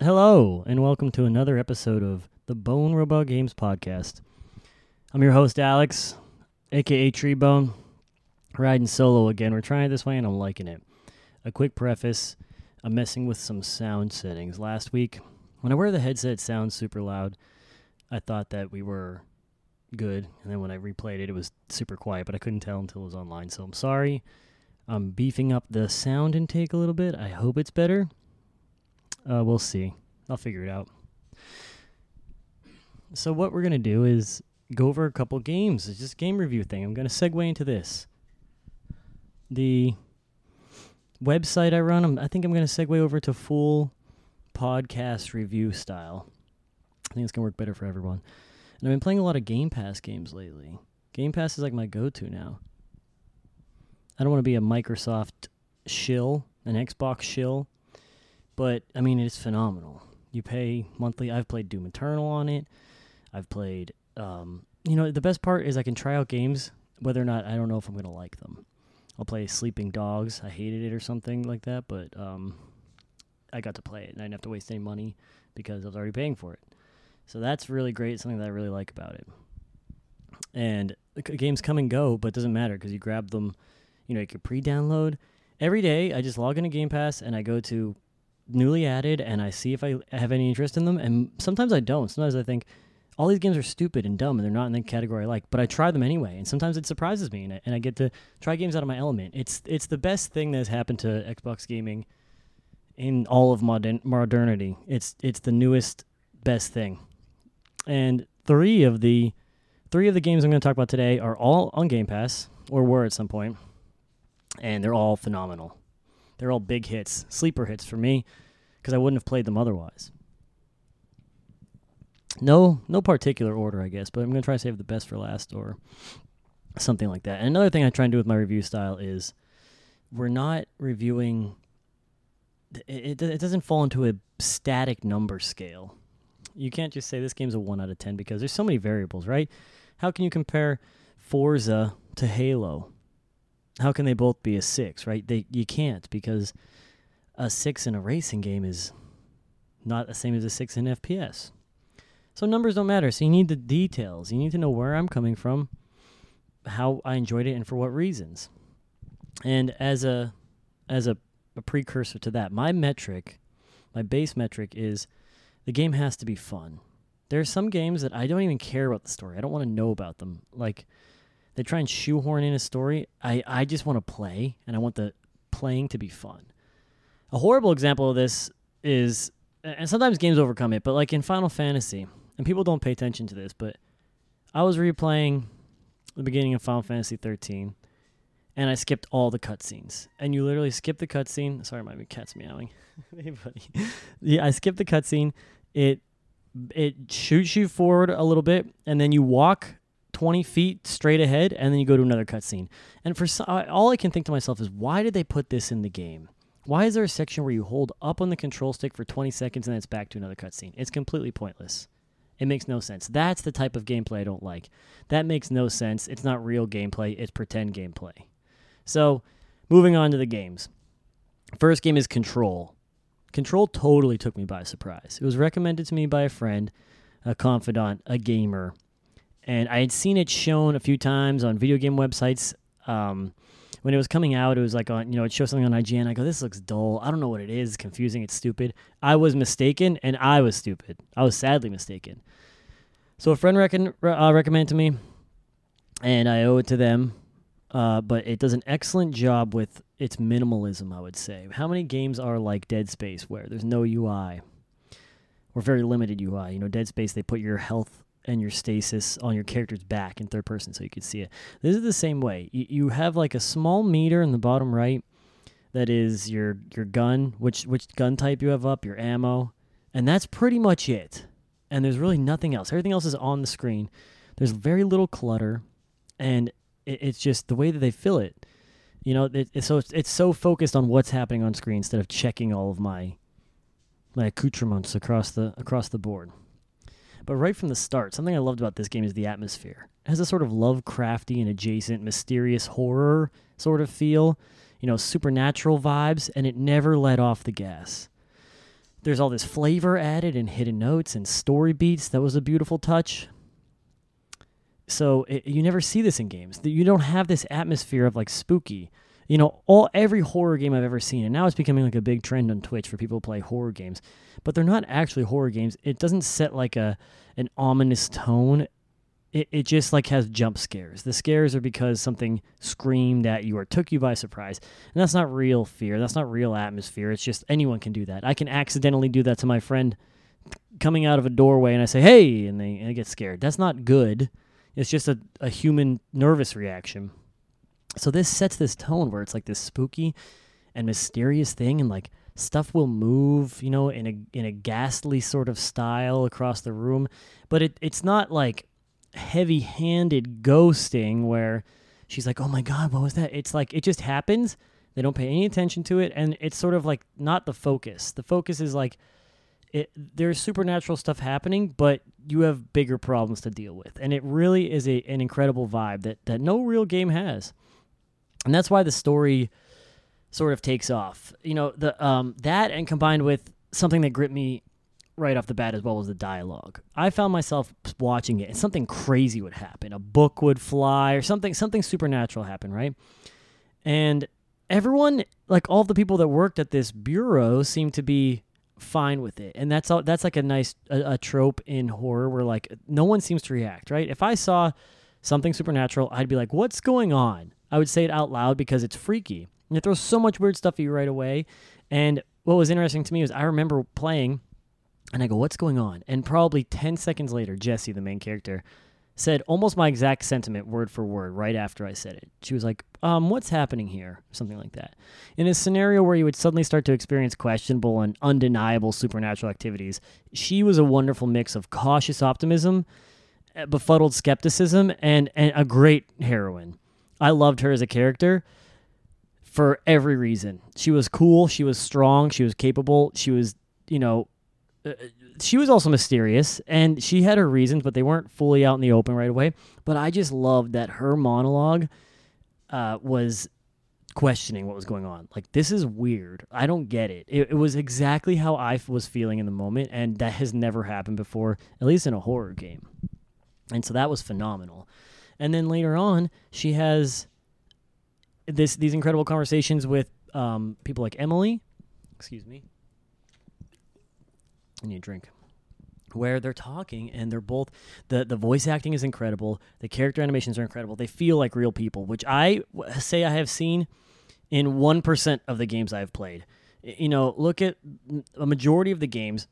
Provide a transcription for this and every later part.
Hello, and welcome to another episode of the Bone Robot Games Podcast. I'm your host, Alex, aka Tree Bone, riding solo again. We're trying this way, and I'm liking it. A quick preface I'm messing with some sound settings. Last week, when I wear the headset, it sounds super loud. I thought that we were good, and then when I replayed it, it was super quiet, but I couldn't tell until it was online, so I'm sorry. I'm beefing up the sound intake a little bit. I hope it's better. Uh, we'll see. I'll figure it out. So what we're gonna do is go over a couple games. It's just game review thing. I'm gonna segue into this. The website I run, I'm, I think I'm gonna segue over to full podcast review style. I think it's gonna work better for everyone. And I've been playing a lot of Game Pass games lately. Game Pass is like my go-to now. I don't want to be a Microsoft shill, an Xbox shill, but I mean it's phenomenal. You pay monthly. I've played Doom Eternal on it. I've played. Um, you know, the best part is I can try out games whether or not I don't know if I'm gonna like them. I'll play Sleeping Dogs. I hated it or something like that, but um, I got to play it and I didn't have to waste any money because I was already paying for it. So that's really great. Something that I really like about it. And games come and go, but it doesn't matter because you grab them. You know, you can pre-download. Every day, I just log into Game Pass and I go to newly added and I see if I have any interest in them. And sometimes I don't. Sometimes I think all these games are stupid and dumb and they're not in the category I like. But I try them anyway, and sometimes it surprises me, and I, get to try games out of my element. It's it's the best thing that has happened to Xbox gaming in all of modern modernity. It's it's the newest best thing. And three of the three of the games I'm going to talk about today are all on Game Pass or were at some point, and they're all phenomenal. They're all big hits, sleeper hits for me, because I wouldn't have played them otherwise. No, no particular order, I guess, but I'm gonna try to save the best for last or something like that. And another thing I try and do with my review style is we're not reviewing. It, it, it doesn't fall into a static number scale. You can't just say this game's a one out of ten because there's so many variables, right? How can you compare Forza to Halo? How can they both be a six, right? They you can't because a six in a racing game is not the same as a six in FPS. So numbers don't matter. So you need the details. You need to know where I'm coming from, how I enjoyed it, and for what reasons. And as a as a, a precursor to that, my metric, my base metric is the game has to be fun. There are some games that I don't even care about the story. I don't want to know about them. Like they try and shoehorn in a story. I, I just want to play and I want the playing to be fun. A horrible example of this is and sometimes games overcome it, but like in Final Fantasy, and people don't pay attention to this, but I was replaying the beginning of Final Fantasy 13 and I skipped all the cutscenes. And you literally skip the cutscene. Sorry, my cat's meowing. hey, buddy. Yeah, I skipped the cutscene. It it shoots you forward a little bit, and then you walk 20 feet straight ahead, and then you go to another cutscene. And for so, all I can think to myself is, why did they put this in the game? Why is there a section where you hold up on the control stick for 20 seconds and then it's back to another cutscene? It's completely pointless. It makes no sense. That's the type of gameplay I don't like. That makes no sense. It's not real gameplay, it's pretend gameplay. So, moving on to the games. First game is Control. Control totally took me by surprise. It was recommended to me by a friend, a confidant, a gamer, and I had seen it shown a few times on video game websites. Um, when it was coming out, it was like on, you know, it showed something on IGN. I go, this looks dull. I don't know what it is. Confusing. It's stupid. I was mistaken, and I was stupid. I was sadly mistaken. So a friend reckon, uh, recommended to me, and I owe it to them. Uh, but it does an excellent job with its minimalism, I would say. How many games are like Dead Space where there's no UI or very limited UI? You know, Dead Space, they put your health and your stasis on your character's back in third person so you can see it. This is the same way. You, you have like a small meter in the bottom right that is your your gun, which which gun type you have up, your ammo, and that's pretty much it. And there's really nothing else. Everything else is on the screen. There's very little clutter, and it, it's just the way that they fill it. You know, it, it, so it's, it's so focused on what's happening on screen instead of checking all of my my accoutrements across the across the board. But right from the start, something I loved about this game is the atmosphere. It has a sort of Lovecraftian adjacent mysterious horror sort of feel, you know, supernatural vibes, and it never let off the gas. There's all this flavor added and hidden notes and story beats. That was a beautiful touch. So it, you never see this in games. You don't have this atmosphere of like spooky. You know, all every horror game I've ever seen, and now it's becoming like a big trend on Twitch for people to play horror games, but they're not actually horror games. It doesn't set like a an ominous tone. It, it just like has jump scares. The scares are because something screamed at you or took you by surprise. And that's not real fear. That's not real atmosphere. It's just anyone can do that. I can accidentally do that to my friend coming out of a doorway and I say, hey, and they, and they get scared. That's not good. It's just a, a human nervous reaction. So this sets this tone where it's like this spooky and mysterious thing and like stuff will move, you know, in a in a ghastly sort of style across the room, but it it's not like heavy-handed ghosting where she's like, "Oh my god, what was that?" It's like it just happens. They don't pay any attention to it and it's sort of like not the focus. The focus is like it, there's supernatural stuff happening, but you have bigger problems to deal with. And it really is a, an incredible vibe that, that no real game has. And that's why the story sort of takes off. You know, the um, that and combined with something that gripped me right off the bat as well was the dialogue. I found myself watching it and something crazy would happen. A book would fly or something something supernatural happen, right? And everyone like all the people that worked at this bureau seemed to be fine with it. And that's all that's like a nice a, a trope in horror where like no one seems to react, right? If I saw something supernatural, I'd be like, "What's going on?" I would say it out loud because it's freaky. And it throws so much weird stuff at you right away. And what was interesting to me was I remember playing and I go, What's going on? And probably 10 seconds later, Jesse, the main character, said almost my exact sentiment word for word right after I said it. She was like, um, what's happening here? Something like that. In a scenario where you would suddenly start to experience questionable and undeniable supernatural activities, she was a wonderful mix of cautious optimism, eh, befuddled skepticism, and, and a great heroine. I loved her as a character for every reason. She was cool, she was strong, she was capable, she was, you know, uh, she was also mysterious and she had her reasons, but they weren't fully out in the open right away. But I just loved that her monologue uh, was questioning what was going on. Like, this is weird. I don't get it. it. It was exactly how I was feeling in the moment, and that has never happened before, at least in a horror game. And so that was phenomenal. And then later on, she has this these incredible conversations with um, people like Emily. Excuse me. I need a drink. Where they're talking and they're both the the voice acting is incredible. The character animations are incredible. They feel like real people, which I say I have seen in one percent of the games I've played. You know, look at a majority of the games.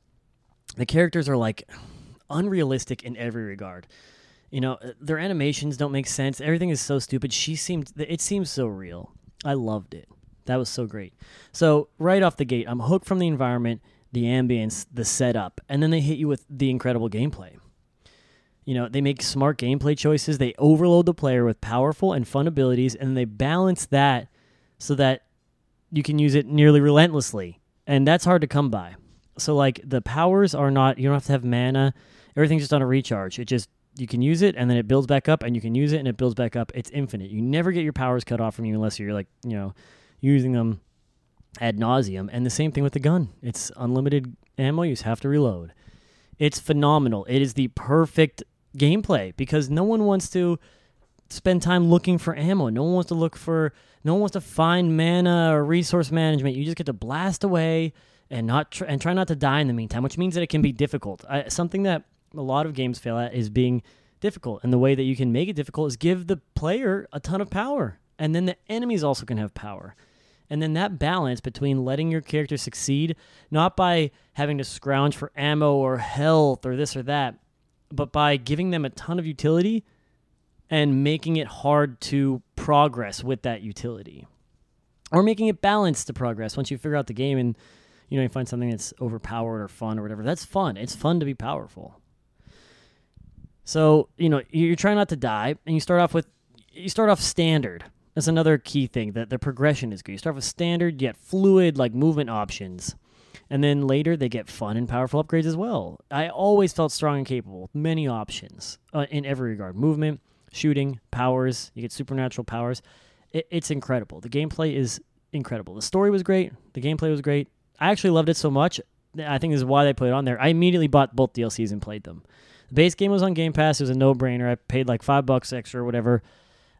The characters are like unrealistic in every regard you know uh, their animations don't make sense. Everything is so stupid. She seemed it seems so real. I loved it. That was so great. So right off the gate i'm hooked from the environment the ambience the setup and then they hit you with the incredible gameplay. You know they make smart gameplay choices they overload the player with powerful and fun abilities and they balance that so that you can use it nearly relentlessly and that's hard to come by. So like the powers are not you don't have to have mana. Everything's just on a recharge. It just you can use it and then it builds back up and you can use it and it builds back up. It's infinite. You never get your powers cut off from you unless you're like, you know, using them ad nauseum. And the same thing with the gun. It's unlimited ammo. You just have to reload. It's phenomenal. It is the perfect gameplay because no one wants to spend time looking for ammo. No one wants to look for no one wants to find mana or resource management. You just get to blast away and not tr- and try not to die in the meantime, which means that it can be difficult. I, something that a lot of games fail at is being difficult. And the way that you can make it difficult is give the player a ton of power. And then the enemies also can have power. And then that balance between letting your character succeed, not by having to scrounge for ammo or health or this or that, but by giving them a ton of utility and making it hard to progress with that utility. Or making it balanced to progress once you figure out the game and you know you find something that's overpowered or fun or whatever. That's fun. It's fun to be powerful. So, you know, you're trying not to die, and you start off with, you start off standard. That's another key thing, that the progression is good. You start with standard, yet fluid, like movement options. And then later, they get fun and powerful upgrades as well. I always felt strong and capable, many options uh, in every regard movement, shooting, powers. You get supernatural powers. It, it's incredible. The gameplay is incredible. The story was great, the gameplay was great. I actually loved it so much I think this is why they put it on there. I immediately bought both DLCs and played them. The base game was on Game Pass. It was a no brainer. I paid like five bucks extra or whatever.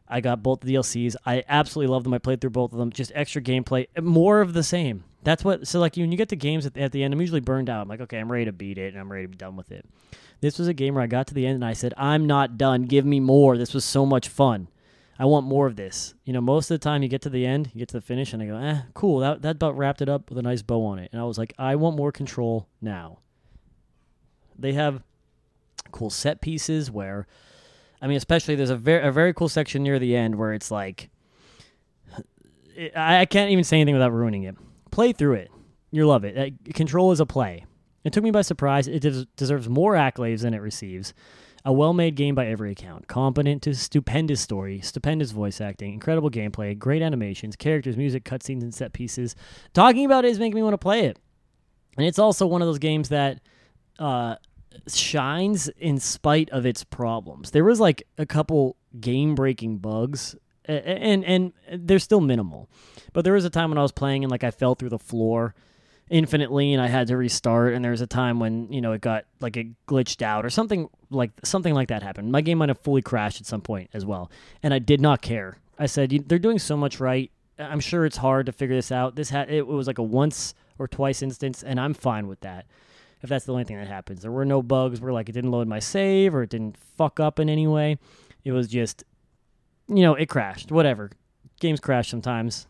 I got both the DLCs. I absolutely love them. I played through both of them. Just extra gameplay, more of the same. That's what. So like when you get to games at the, at the end, I'm usually burned out. I'm like, okay, I'm ready to beat it and I'm ready to be done with it. This was a game where I got to the end and I said, I'm not done. Give me more. This was so much fun. I want more of this. You know, most of the time you get to the end, you get to the finish, and I go, eh, cool. That that about wrapped it up with a nice bow on it. And I was like, I want more control now. They have cool set pieces where, I mean, especially there's a very a very cool section near the end where it's like, I, I can't even say anything without ruining it. Play through it. You'll love it. Uh, control is a play. It took me by surprise. It des- deserves more accolades than it receives. A well made game by every account. Competent to stupendous story, stupendous voice acting, incredible gameplay, great animations, characters, music, cutscenes, and set pieces. Talking about it is making me want to play it. And it's also one of those games that uh, shines in spite of its problems. There was like a couple game breaking bugs, and, and they're still minimal. But there was a time when I was playing and like I fell through the floor infinitely and I had to restart and there was a time when, you know, it got like it glitched out or something like something like that happened. My game might have fully crashed at some point as well. And I did not care. I said they're doing so much right. I'm sure it's hard to figure this out. This had it was like a once or twice instance and I'm fine with that. If that's the only thing that happens. There were no bugs where like it didn't load my save or it didn't fuck up in any way. It was just you know, it crashed. Whatever. Games crash sometimes.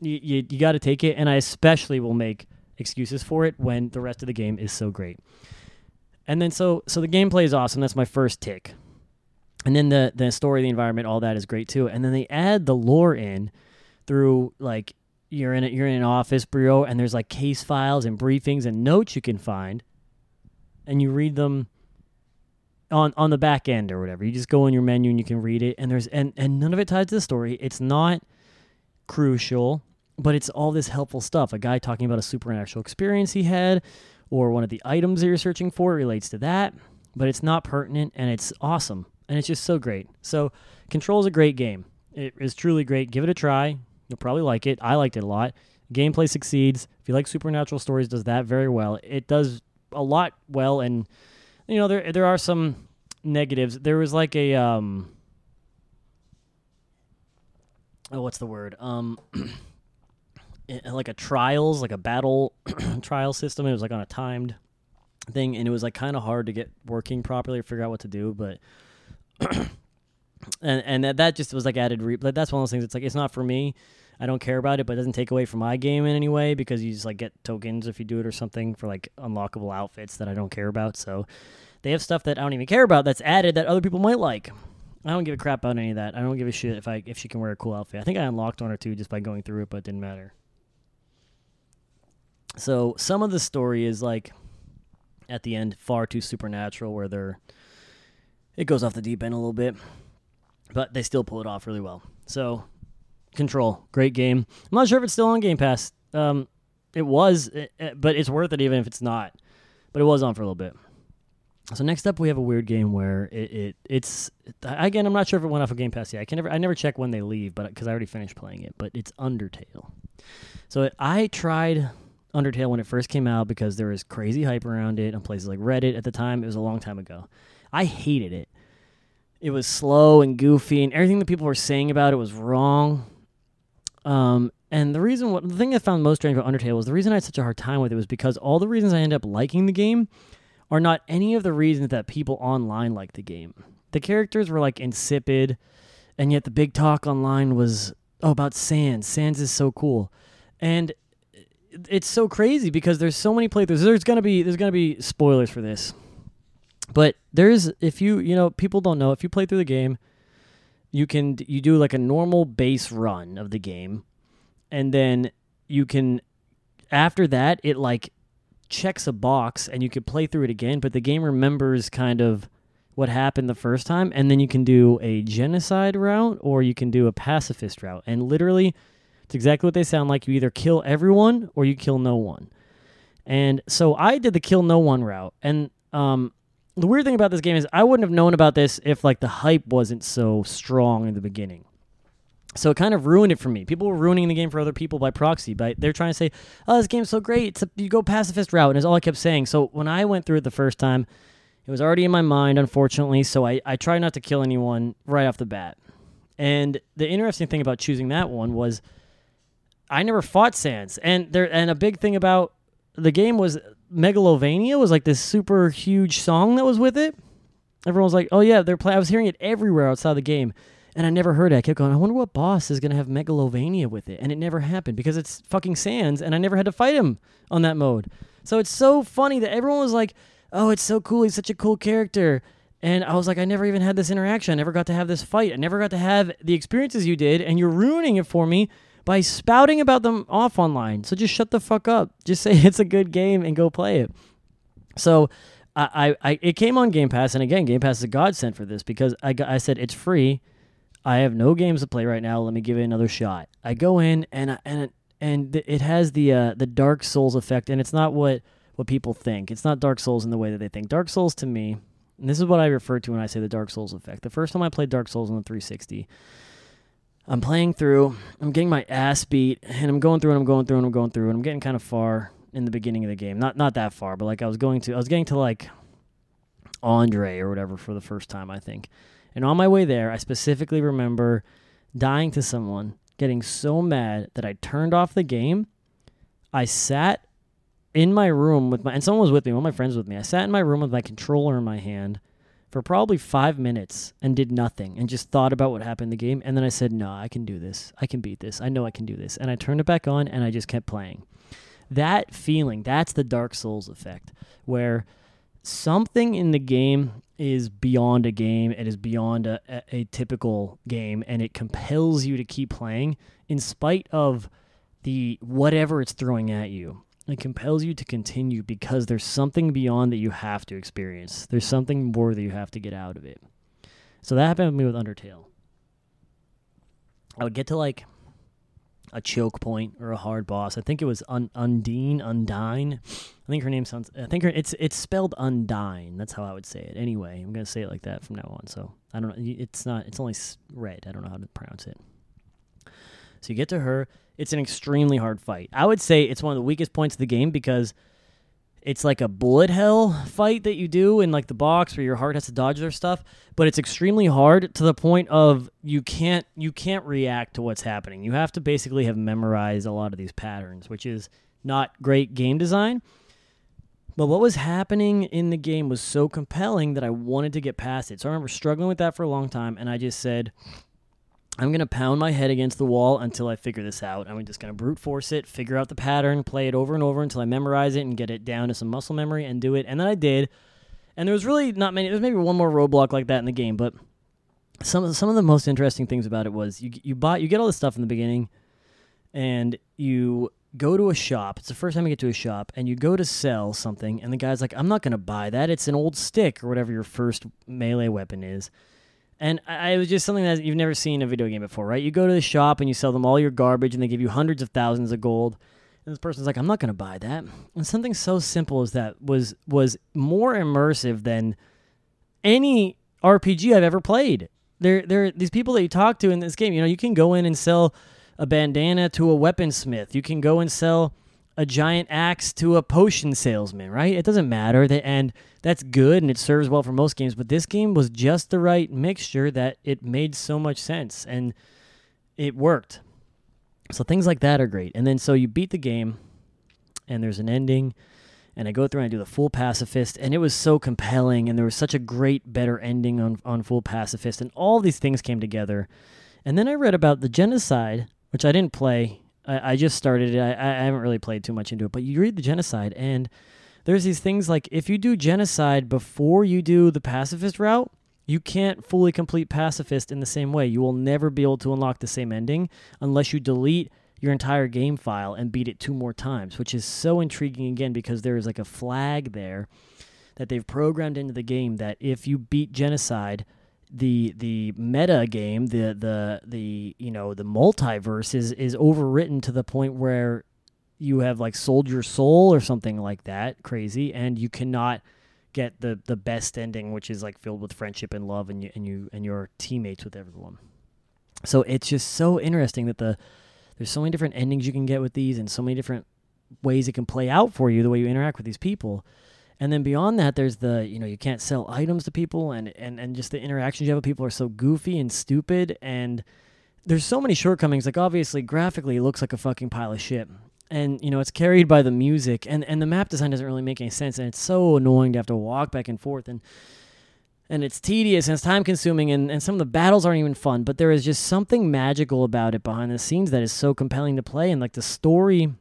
You you, you got to take it and I especially will make excuses for it when the rest of the game is so great. And then so so the gameplay is awesome. That's my first tick. And then the the story, the environment, all that is great too. And then they add the lore in through like you're in a, you're in an office bureau and there's like case files and briefings and notes you can find and you read them on on the back end or whatever. You just go in your menu and you can read it and there's and and none of it ties to the story. It's not crucial but it's all this helpful stuff. A guy talking about a supernatural experience he had, or one of the items that you're searching for relates to that, but it's not pertinent and it's awesome and it's just so great. So, Control is a great game. It is truly great. Give it a try. You'll probably like it. I liked it a lot. Gameplay succeeds. If you like supernatural stories, does that very well. It does a lot well, and you know there there are some negatives. There was like a um, oh, what's the word? Um. like a trials, like a battle trial system. It was like on a timed thing, and it was like kind of hard to get working properly or figure out what to do. But and and that, that just was like added. Re- that's one of those things. It's like it's not for me. I don't care about it, but it doesn't take away from my game in any way because you just like get tokens if you do it or something for like unlockable outfits that I don't care about. So they have stuff that I don't even care about that's added that other people might like. I don't give a crap about any of that. I don't give a shit if I if she can wear a cool outfit. I think I unlocked one or two just by going through it, but it didn't matter. So some of the story is like at the end far too supernatural where they're it goes off the deep end a little bit. But they still pull it off really well. So Control, great game. I'm not sure if it's still on Game Pass. Um, it was, eh, eh, but it's worth it even if it's not. But it was on for a little bit. So next up, we have a weird game where it, it it's again I'm not sure if it went off of Game Pass yet. I can never I never check when they leave, but because I already finished playing it. But it's Undertale. So it, I tried Undertale when it first came out because there was crazy hype around it on places like Reddit at the time. It was a long time ago. I hated it. It was slow and goofy, and everything that people were saying about it was wrong. Um, and the reason, what the thing I found most strange about Undertale was the reason I had such a hard time with it was because all the reasons I ended up liking the game are not any of the reasons that people online like the game. The characters were like insipid, and yet the big talk online was oh about Sans. Sans is so cool, and it's so crazy because there's so many playthroughs. There's gonna be there's gonna be spoilers for this, but there's if you you know people don't know if you play through the game, you can you do like a normal base run of the game, and then you can after that it like checks a box and you can play through it again, but the game remembers kind of what happened the first time, and then you can do a genocide route or you can do a pacifist route, and literally it's exactly what they sound like. You either kill everyone or you kill no one. And so I did the kill no one route. And um, the weird thing about this game is I wouldn't have known about this if like the hype wasn't so strong in the beginning. So it kind of ruined it for me. People were ruining the game for other people by proxy. By they're trying to say, "Oh, this game's so great. It's a, you go pacifist route," and it's all I kept saying. So when I went through it the first time, it was already in my mind, unfortunately. So I I tried not to kill anyone right off the bat. And the interesting thing about choosing that one was, I never fought Sans, and there and a big thing about the game was Megalovania was like this super huge song that was with it. Everyone was like, "Oh yeah, they're playing." I was hearing it everywhere outside the game. And I never heard it. I kept going, I wonder what boss is to have Megalovania with it. And it never happened because it's fucking Sans and I never had to fight him on that mode. So it's so funny that everyone was like, oh, it's so cool. He's such a cool character. And I was like, I never even had this interaction. I never got to have this fight. I never got to have the experiences you did. And you're ruining it for me by spouting about them off online. So just shut the fuck up. Just say it's a good game and go play it. So I, I, I it came on Game Pass. And again, Game Pass is a godsend for this because I, I said it's free I have no games to play right now. Let me give it another shot. I go in and and and it has the uh, the Dark Souls effect, and it's not what what people think. It's not Dark Souls in the way that they think. Dark Souls to me, and this is what I refer to when I say the Dark Souls effect. The first time I played Dark Souls on the 360, I'm playing through, I'm getting my ass beat, and I'm going through and I'm going through and I'm going through, and I'm getting kind of far in the beginning of the game. Not not that far, but like I was going to, I was getting to like Andre or whatever for the first time, I think. And on my way there, I specifically remember dying to someone, getting so mad that I turned off the game. I sat in my room with my, and someone was with me, one of my friends with me. I sat in my room with my controller in my hand for probably five minutes and did nothing and just thought about what happened in the game. And then I said, no, I can do this. I can beat this. I know I can do this. And I turned it back on and I just kept playing. That feeling, that's the Dark Souls effect, where something in the game is beyond a game. It is beyond a, a, a, typical game, and it compels you to keep playing in spite of the whatever it's throwing at you. It compels you to continue because there's something beyond that you have to experience. There's something more that you have to get out of it. So that happened with me with Undertale. I would get to like a choke point or a hard boss. I think it was Un- Undyne, Undyne. I think her name sounds. I think her it's it's spelled Undyne. That's how I would say it. Anyway, I'm gonna say it like that from now on. So I don't know. It's not. It's only red. I don't know how to pronounce it. So you get to her. It's an extremely hard fight. I would say it's one of the weakest points of the game because it's like a bullet hell fight that you do in like the box where your heart has to dodge their stuff but it's extremely hard to the point of you can't you can't react to what's happening you have to basically have memorized a lot of these patterns which is not great game design but what was happening in the game was so compelling that i wanted to get past it so i remember struggling with that for a long time and i just said I'm going to pound my head against the wall until I figure this out. I'm just going to brute force it, figure out the pattern, play it over and over until I memorize it and get it down to some muscle memory and do it. And then I did. And there was really not many. There's maybe one more roadblock like that in the game, but some of, some of the most interesting things about it was you you buy you get all this stuff in the beginning, and you go to a shop. It's the first time you get to a shop, and you go to sell something, and the guy's like, "I'm not going to buy that. It's an old stick or whatever your first melee weapon is." And I, it was just something that you've never seen in a video game before, right? You go to the shop and you sell them all your garbage, and they give you hundreds of thousands of gold. And this person's like, "I'm not going to buy that." And something so simple as that was was more immersive than any RPG I've ever played. There, there, these people that you talk to in this game. You know, you can go in and sell a bandana to a weaponsmith. You can go and sell a giant axe to a potion salesman, right? It doesn't matter. And that's good and it serves well for most games, but this game was just the right mixture that it made so much sense and it worked. So things like that are great. And then so you beat the game and there's an ending and I go through and I do the full pacifist and it was so compelling and there was such a great better ending on on full pacifist and all these things came together. And then I read about the genocide, which I didn't play I, I just started it. I, I haven't really played too much into it, but you read the genocide, and there's these things like if you do genocide before you do the pacifist route, you can't fully complete pacifist in the same way. You will never be able to unlock the same ending unless you delete your entire game file and beat it two more times, which is so intriguing again because there is like a flag there that they've programmed into the game that if you beat genocide the the meta game, the the the you know the multiverse is is overwritten to the point where you have like sold your soul or something like that crazy, and you cannot get the the best ending, which is like filled with friendship and love, and you and you and your teammates with everyone. So it's just so interesting that the there's so many different endings you can get with these, and so many different ways it can play out for you the way you interact with these people. And then beyond that, there's the you know you can't sell items to people, and and and just the interactions you have with people are so goofy and stupid, and there's so many shortcomings. Like obviously, graphically, it looks like a fucking pile of shit, and you know it's carried by the music, and and the map design doesn't really make any sense, and it's so annoying to have to walk back and forth, and and it's tedious and it's time consuming, and and some of the battles aren't even fun. But there is just something magical about it behind the scenes that is so compelling to play, and like the story,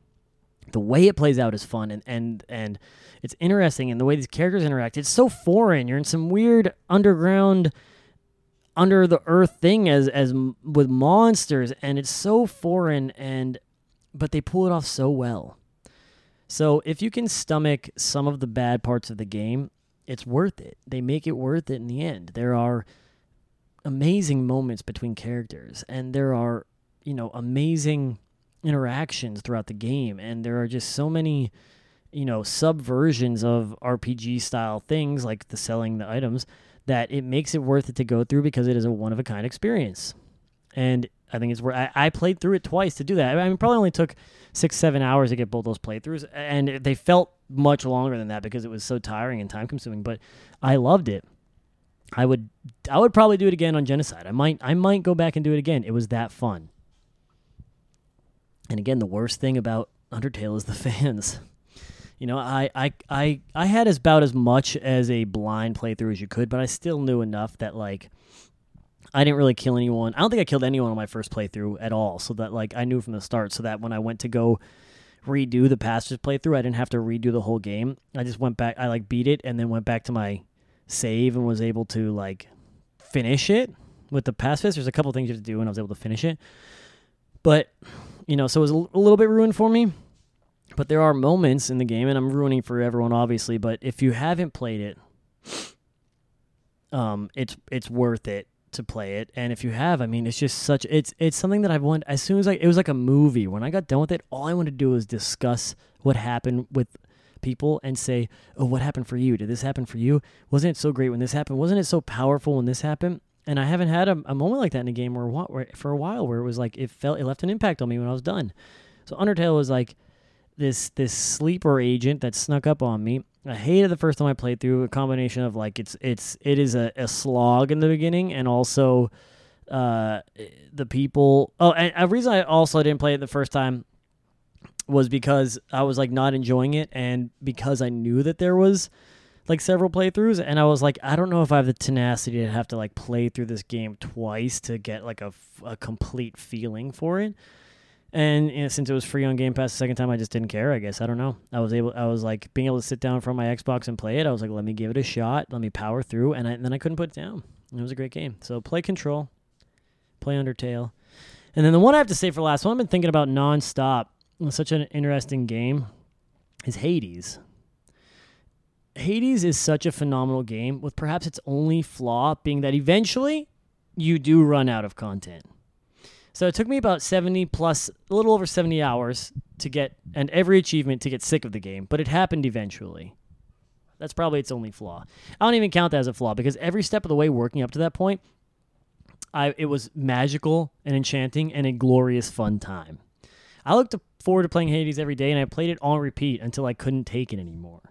the way it plays out is fun, and and and it's interesting and the way these characters interact. It's so foreign. You're in some weird underground under the earth thing as as with monsters and it's so foreign and but they pull it off so well. So if you can stomach some of the bad parts of the game, it's worth it. They make it worth it in the end. There are amazing moments between characters and there are, you know, amazing interactions throughout the game and there are just so many you know, subversions of RPG style things like the selling the items that it makes it worth it to go through because it is a one of a kind experience. And I think it's where I, I, played through it twice to do that. I mean, probably only took six, seven hours to get both those playthroughs, and they felt much longer than that because it was so tiring and time consuming. But I loved it. I would, I would probably do it again on Genocide. I might, I might go back and do it again. It was that fun. And again, the worst thing about Undertale is the fans. You know, I, I, I, I had as about as much as a blind playthrough as you could, but I still knew enough that like I didn't really kill anyone. I don't think I killed anyone on my first playthrough at all. So that like I knew from the start, so that when I went to go redo the pastors playthrough, I didn't have to redo the whole game. I just went back. I like beat it and then went back to my save and was able to like finish it with the pacifist. There's a couple things you have to do, and I was able to finish it. But you know, so it was a little bit ruined for me. But there are moments in the game, and I'm ruining for everyone, obviously. But if you haven't played it, um, it's it's worth it to play it. And if you have, I mean, it's just such it's it's something that I've as soon as I it was like a movie. When I got done with it, all I wanted to do was discuss what happened with people and say, "Oh, what happened for you? Did this happen for you? Wasn't it so great when this happened? Wasn't it so powerful when this happened?" And I haven't had a, a moment like that in a game where, where for a while where it was like it felt it left an impact on me when I was done. So Undertale was like this this sleeper agent that snuck up on me. I hated the first time I played through. A combination of like it's it's it is a, a slog in the beginning, and also uh, the people. Oh, and a reason I also didn't play it the first time was because I was like not enjoying it, and because I knew that there was like several playthroughs, and I was like, I don't know if I have the tenacity to have to like play through this game twice to get like a, a complete feeling for it. And you know, since it was free on Game Pass the second time, I just didn't care. I guess I don't know. I was able, I was like being able to sit down from my Xbox and play it. I was like, let me give it a shot. Let me power through, and, I, and then I couldn't put it down. It was a great game. So play Control, play Undertale, and then the one I have to say for last one I've been thinking about nonstop. It's such an interesting game. Is Hades. Hades is such a phenomenal game, with perhaps its only flaw being that eventually you do run out of content. So it took me about 70 plus, a little over 70 hours to get, and every achievement to get sick of the game, but it happened eventually. That's probably its only flaw. I don't even count that as a flaw because every step of the way working up to that point, I it was magical and enchanting and a glorious fun time. I looked forward to playing Hades every day and I played it on repeat until I couldn't take it anymore.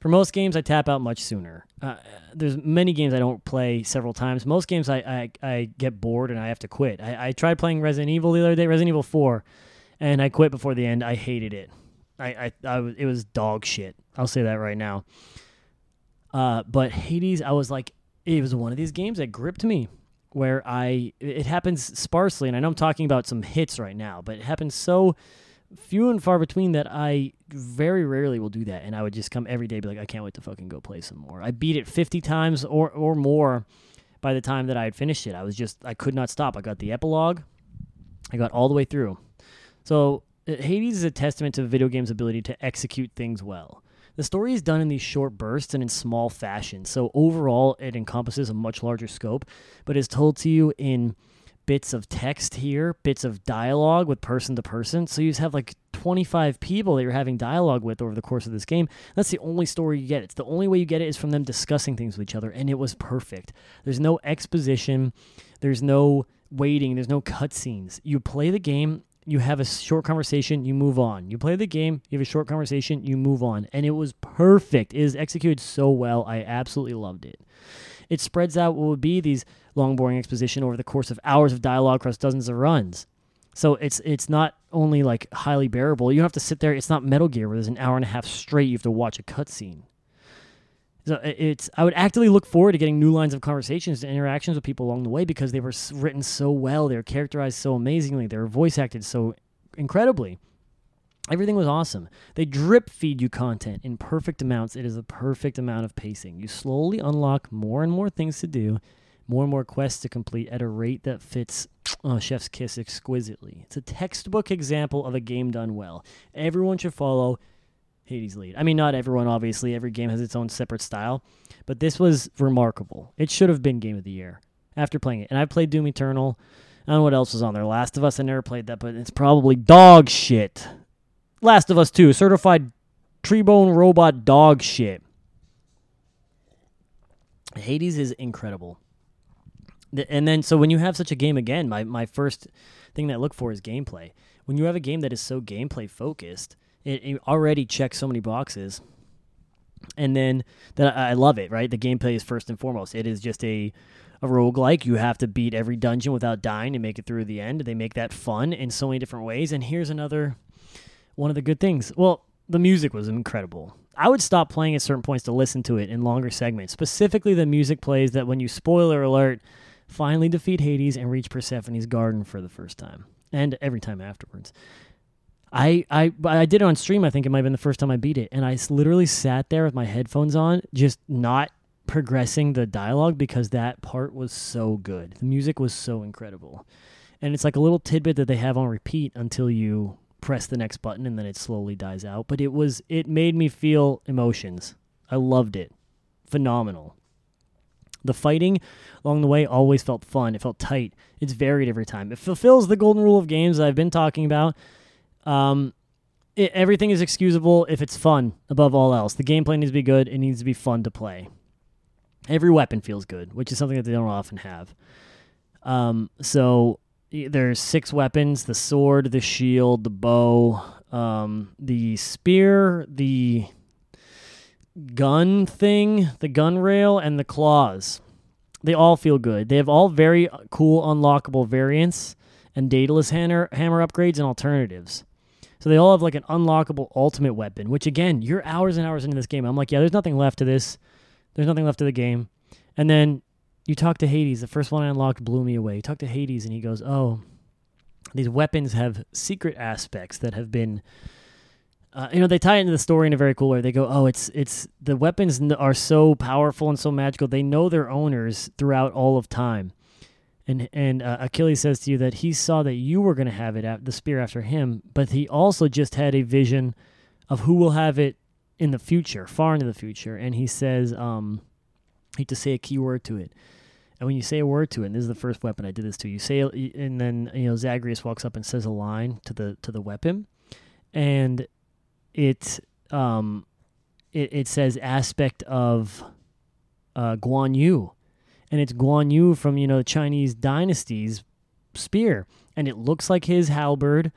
For most games, I tap out much sooner. Uh, there's many games I don't play several times. Most games I, I, I get bored and I have to quit. I, I tried playing Resident Evil the other day, Resident Evil 4, and I quit before the end. I hated it. I, I, I it was dog shit. I'll say that right now. Uh, but Hades, I was like, it was one of these games that gripped me where I it happens sparsely, and I know I'm talking about some hits right now, but it happens so few and far between that I very rarely will do that. And I would just come every day be like, I can't wait to fucking go play some more. I beat it 50 times or, or more by the time that I had finished it. I was just, I could not stop. I got the epilogue, I got all the way through. So uh, Hades is a testament to video games' ability to execute things well. The story is done in these short bursts and in small fashion, so overall it encompasses a much larger scope, but is told to you in bits of text here, bits of dialogue with person to person. So you just have like 25 people that you're having dialogue with over the course of this game. That's the only story you get. It's the only way you get it is from them discussing things with each other, and it was perfect. There's no exposition. There's no waiting. There's no cutscenes. You play the game. You have a short conversation. You move on. You play the game. You have a short conversation. You move on. And it was perfect. It is executed so well. I absolutely loved it. It spreads out what would be these long, boring exposition over the course of hours of dialogue across dozens of runs. So it's it's not only like highly bearable. You don't have to sit there. It's not Metal Gear where there's an hour and a half straight. You have to watch a cutscene. So it's I would actively look forward to getting new lines of conversations and interactions with people along the way because they were written so well, they were characterized so amazingly, they were voice acted so incredibly. Everything was awesome. They drip feed you content in perfect amounts. It is a perfect amount of pacing. You slowly unlock more and more things to do, more and more quests to complete at a rate that fits oh, Chef's Kiss exquisitely. It's a textbook example of a game done well. Everyone should follow Hades lead. I mean, not everyone, obviously. Every game has its own separate style, but this was remarkable. It should have been Game of the Year after playing it. And I played Doom Eternal. I don't know what else was on there. Last of Us, I never played that, but it's probably dog shit. Last of Us 2, certified Treebone robot dog shit. Hades is incredible. And then, so when you have such a game again, my, my first thing that I look for is gameplay. When you have a game that is so gameplay focused, it, it already checks so many boxes. And then that I love it, right? The gameplay is first and foremost. It is just a a roguelike. You have to beat every dungeon without dying to make it through the end. They make that fun in so many different ways. And here's another one of the good things. Well, the music was incredible. I would stop playing at certain points to listen to it in longer segments. Specifically, the music plays that when you spoiler alert, finally defeat Hades and reach Persephone's garden for the first time, and every time afterwards. I, I I did it on stream. I think it might have been the first time I beat it, and I literally sat there with my headphones on, just not progressing the dialogue because that part was so good. The music was so incredible, and it's like a little tidbit that they have on repeat until you press the next button, and then it slowly dies out. But it was it made me feel emotions. I loved it, phenomenal. The fighting along the way always felt fun. It felt tight. It's varied every time. It fulfills the golden rule of games I've been talking about um, it, everything is excusable if it's fun above all else. The gameplay needs to be good. It needs to be fun to play. Every weapon feels good, which is something that they don't often have. Um, so there's six weapons: the sword, the shield, the bow, um, the spear, the gun thing, the gun rail, and the claws. They all feel good. They have all very cool unlockable variants and Daedalus hammer, hammer upgrades and alternatives. So they all have like an unlockable ultimate weapon, which again, you're hours and hours into this game. I'm like, yeah, there's nothing left to this. There's nothing left to the game. And then you talk to Hades. The first one I unlocked blew me away. You talk to Hades and he goes, oh, these weapons have secret aspects that have been. Uh, you know they tie into the story in a very cool way. They go, "Oh, it's it's the weapons are so powerful and so magical. They know their owners throughout all of time." and and uh, Achilles says to you that he saw that you were going to have it at the spear after him, but he also just had a vision of who will have it in the future, far into the future, and he says, um, To say a keyword to it. And when you say a word to it, and this is the first weapon I did this to, you say, and then you know Zagreus walks up and says a line to the to the weapon, and it um, it, it says aspect of uh, Guan Yu, and it's Guan Yu from you know the Chinese dynasties spear, and it looks like his halberd,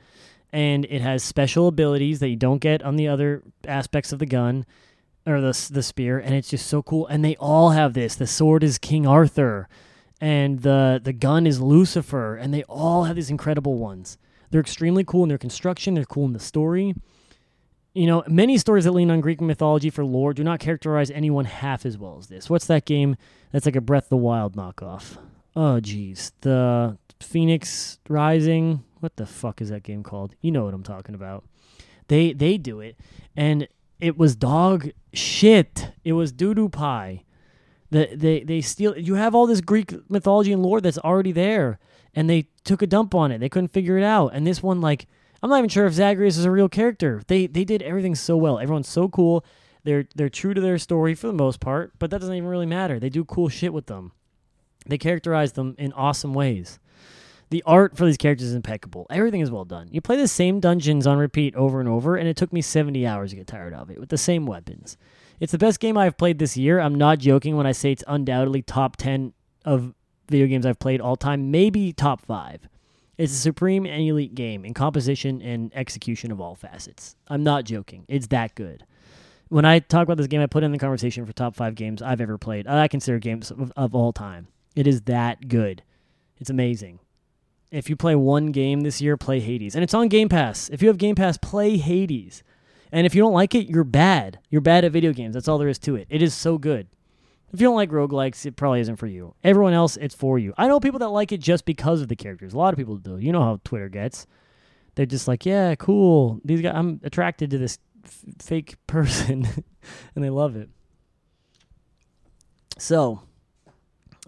and it has special abilities that you don't get on the other aspects of the gun or the the spear, and it's just so cool. And they all have this. The sword is King Arthur, and the the gun is Lucifer, and they all have these incredible ones. They're extremely cool in their construction. They're cool in the story. You know, many stories that lean on Greek mythology for lore do not characterize anyone half as well as this. What's that game that's like a Breath of the Wild knockoff? Oh, jeez, The Fenyx Rising. What the fuck is that game called? You know what I'm talking about. They they do it, and it was dog shit. It was doo doo pie. The, they they steal. You have all this Greek mythology and lore that's already there, and they took a dump on it. They couldn't figure it out, and this one like I'm not even sure if Zagreus is a real character. They they did everything so well. Everyone's so cool. They're they're true to their story for the most part, but that doesn't even really matter. They do cool shit with them. They characterize them in awesome ways. The art for these characters is impeccable. Everything is well done. You play the same dungeons on repeat over and over, and it took me 70 hours to get tired of it with the same weapons. It's the best game I've played this year. I'm not joking when I say it's undoubtedly top 10 of video games I've played all time, maybe top five. It's a supreme and elite game in composition and execution of all facets. I'm not joking. It's that good. When I talk about this game, I put in the conversation for top five games I've ever played. I consider games of, of all time. It is that good. It's amazing. If you play one game this year, play Hades. And it's on Game Pass. If you have Game Pass, play Hades. And if you don't like it, you're bad. You're bad at video games. That's all there is to it. It is so good. If you don't like roguelikes, it probably isn't for you. Everyone else, it's for you. I know people that like it just because of the characters. A lot of people do. You know how Twitter gets. They're just like, yeah, cool. These guys, I'm attracted to this f- fake person, and they love it. So,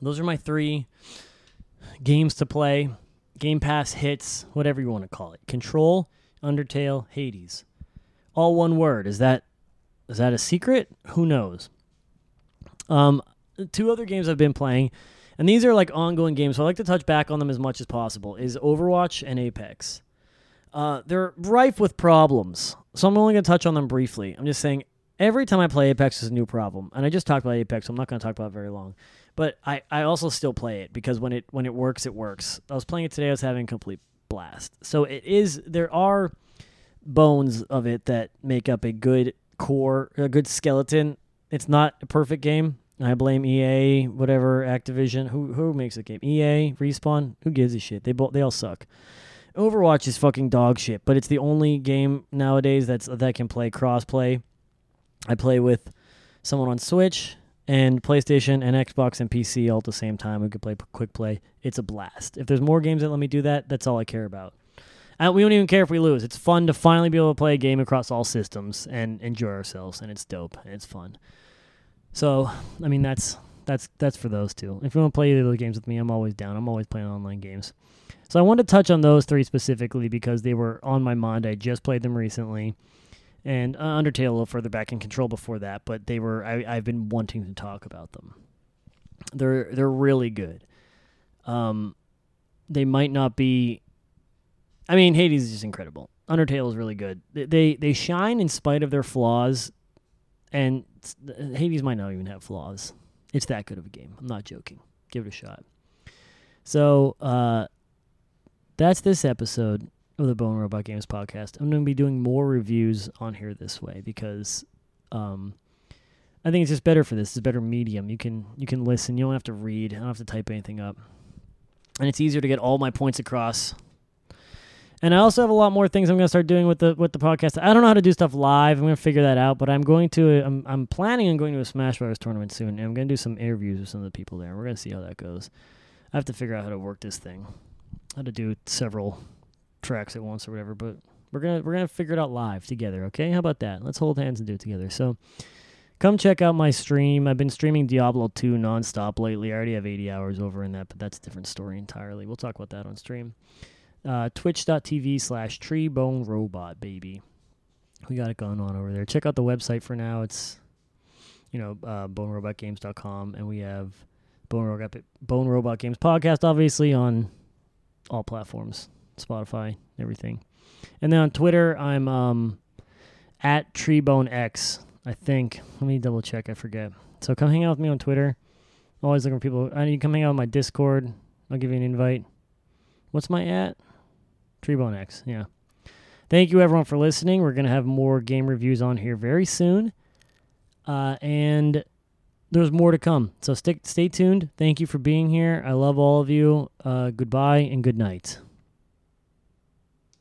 those are my three games to play. Game Pass hits, whatever you want to call it. Control, Undertale, Hades. All one word. Is that is that a secret? Who knows? Um, two other games I've been playing, and these are like ongoing games, so I like to touch back on them as much as possible. Is Overwatch and Apex. Uh, they're rife with problems, so I'm only going to touch on them briefly. I'm just saying every time I play Apex is a new problem, and I just talked about Apex, so I'm not going to talk about it very long. But I, I also still play it because when it when it works, it works. I was playing it today. I was having a complete blast. So it is. There are bones of it that make up a good core, a good skeleton it's not a perfect game. I blame EA, whatever, Activision. Who who makes the game? EA, Respawn. Who gives a shit? They both they all suck. Overwatch is fucking dog shit, but it's the only game nowadays that's that can play crossplay. I play with someone on Switch and PlayStation and Xbox and PC all at the same time. We could play quick play. It's a blast. If there's more games that let me do that, that's all I care about. We don't even care if we lose. It's fun to finally be able to play a game across all systems and enjoy ourselves, and it's dope and it's fun. So, I mean, that's that's that's for those two. If you want to play either of those games with me, I'm always down. I'm always playing online games. So I wanted to touch on those three specifically because they were on my mind. I just played them recently, and uh, Undertale a little further back in Control before that. But they were I, I've been wanting to talk about them. They're they're really good. Um, they might not be I mean, Hades is just incredible. Undertale is really good. They they shine in spite of their flaws, and Hades might not even have flaws. It's that good of a game. I'm not joking. Give it a shot. So uh, that's this episode of the Bone Robot Games podcast. I'm going to be doing more reviews on here this way because um, I think it's just better for this. It's a better medium. You can you can listen. You don't have to read. I don't have to type anything up, and it's easier to get all my points across and I also have a lot more things I'm going to start doing with the with the podcast. I don't know how to do stuff live. I'm going to figure that out, but I'm going to I'm I'm planning on going to a Smash Bros tournament soon, and I'm going to do some interviews with some of the people there. We're going to see how that goes. I have to figure out how to work this thing, how to do several tracks at once or whatever. But we're gonna we're gonna figure it out live together. Okay, how about that? Let's hold hands and do it together. So. Come check out my stream. I've been streaming Diablo 2 nonstop lately. I already have 80 hours over in that, but that's a different story entirely. We'll talk about that on stream uh, twitch.tv slash treebone robot baby we got it going on over there check out the website for now it's you know uh, bonerobotgames.com and we have bone robot, bone robot games podcast obviously on all platforms spotify everything and then on twitter i'm um, at treebonex i think let me double check i forget so come hang out with me on twitter I'm always looking for people i need to come hang out on my discord i'll give you an invite what's my at Treebone X, yeah. Thank you everyone for listening. We're gonna have more game reviews on here very soon, uh, and there's more to come. So stick, stay tuned. Thank you for being here. I love all of you. Uh, goodbye and good night.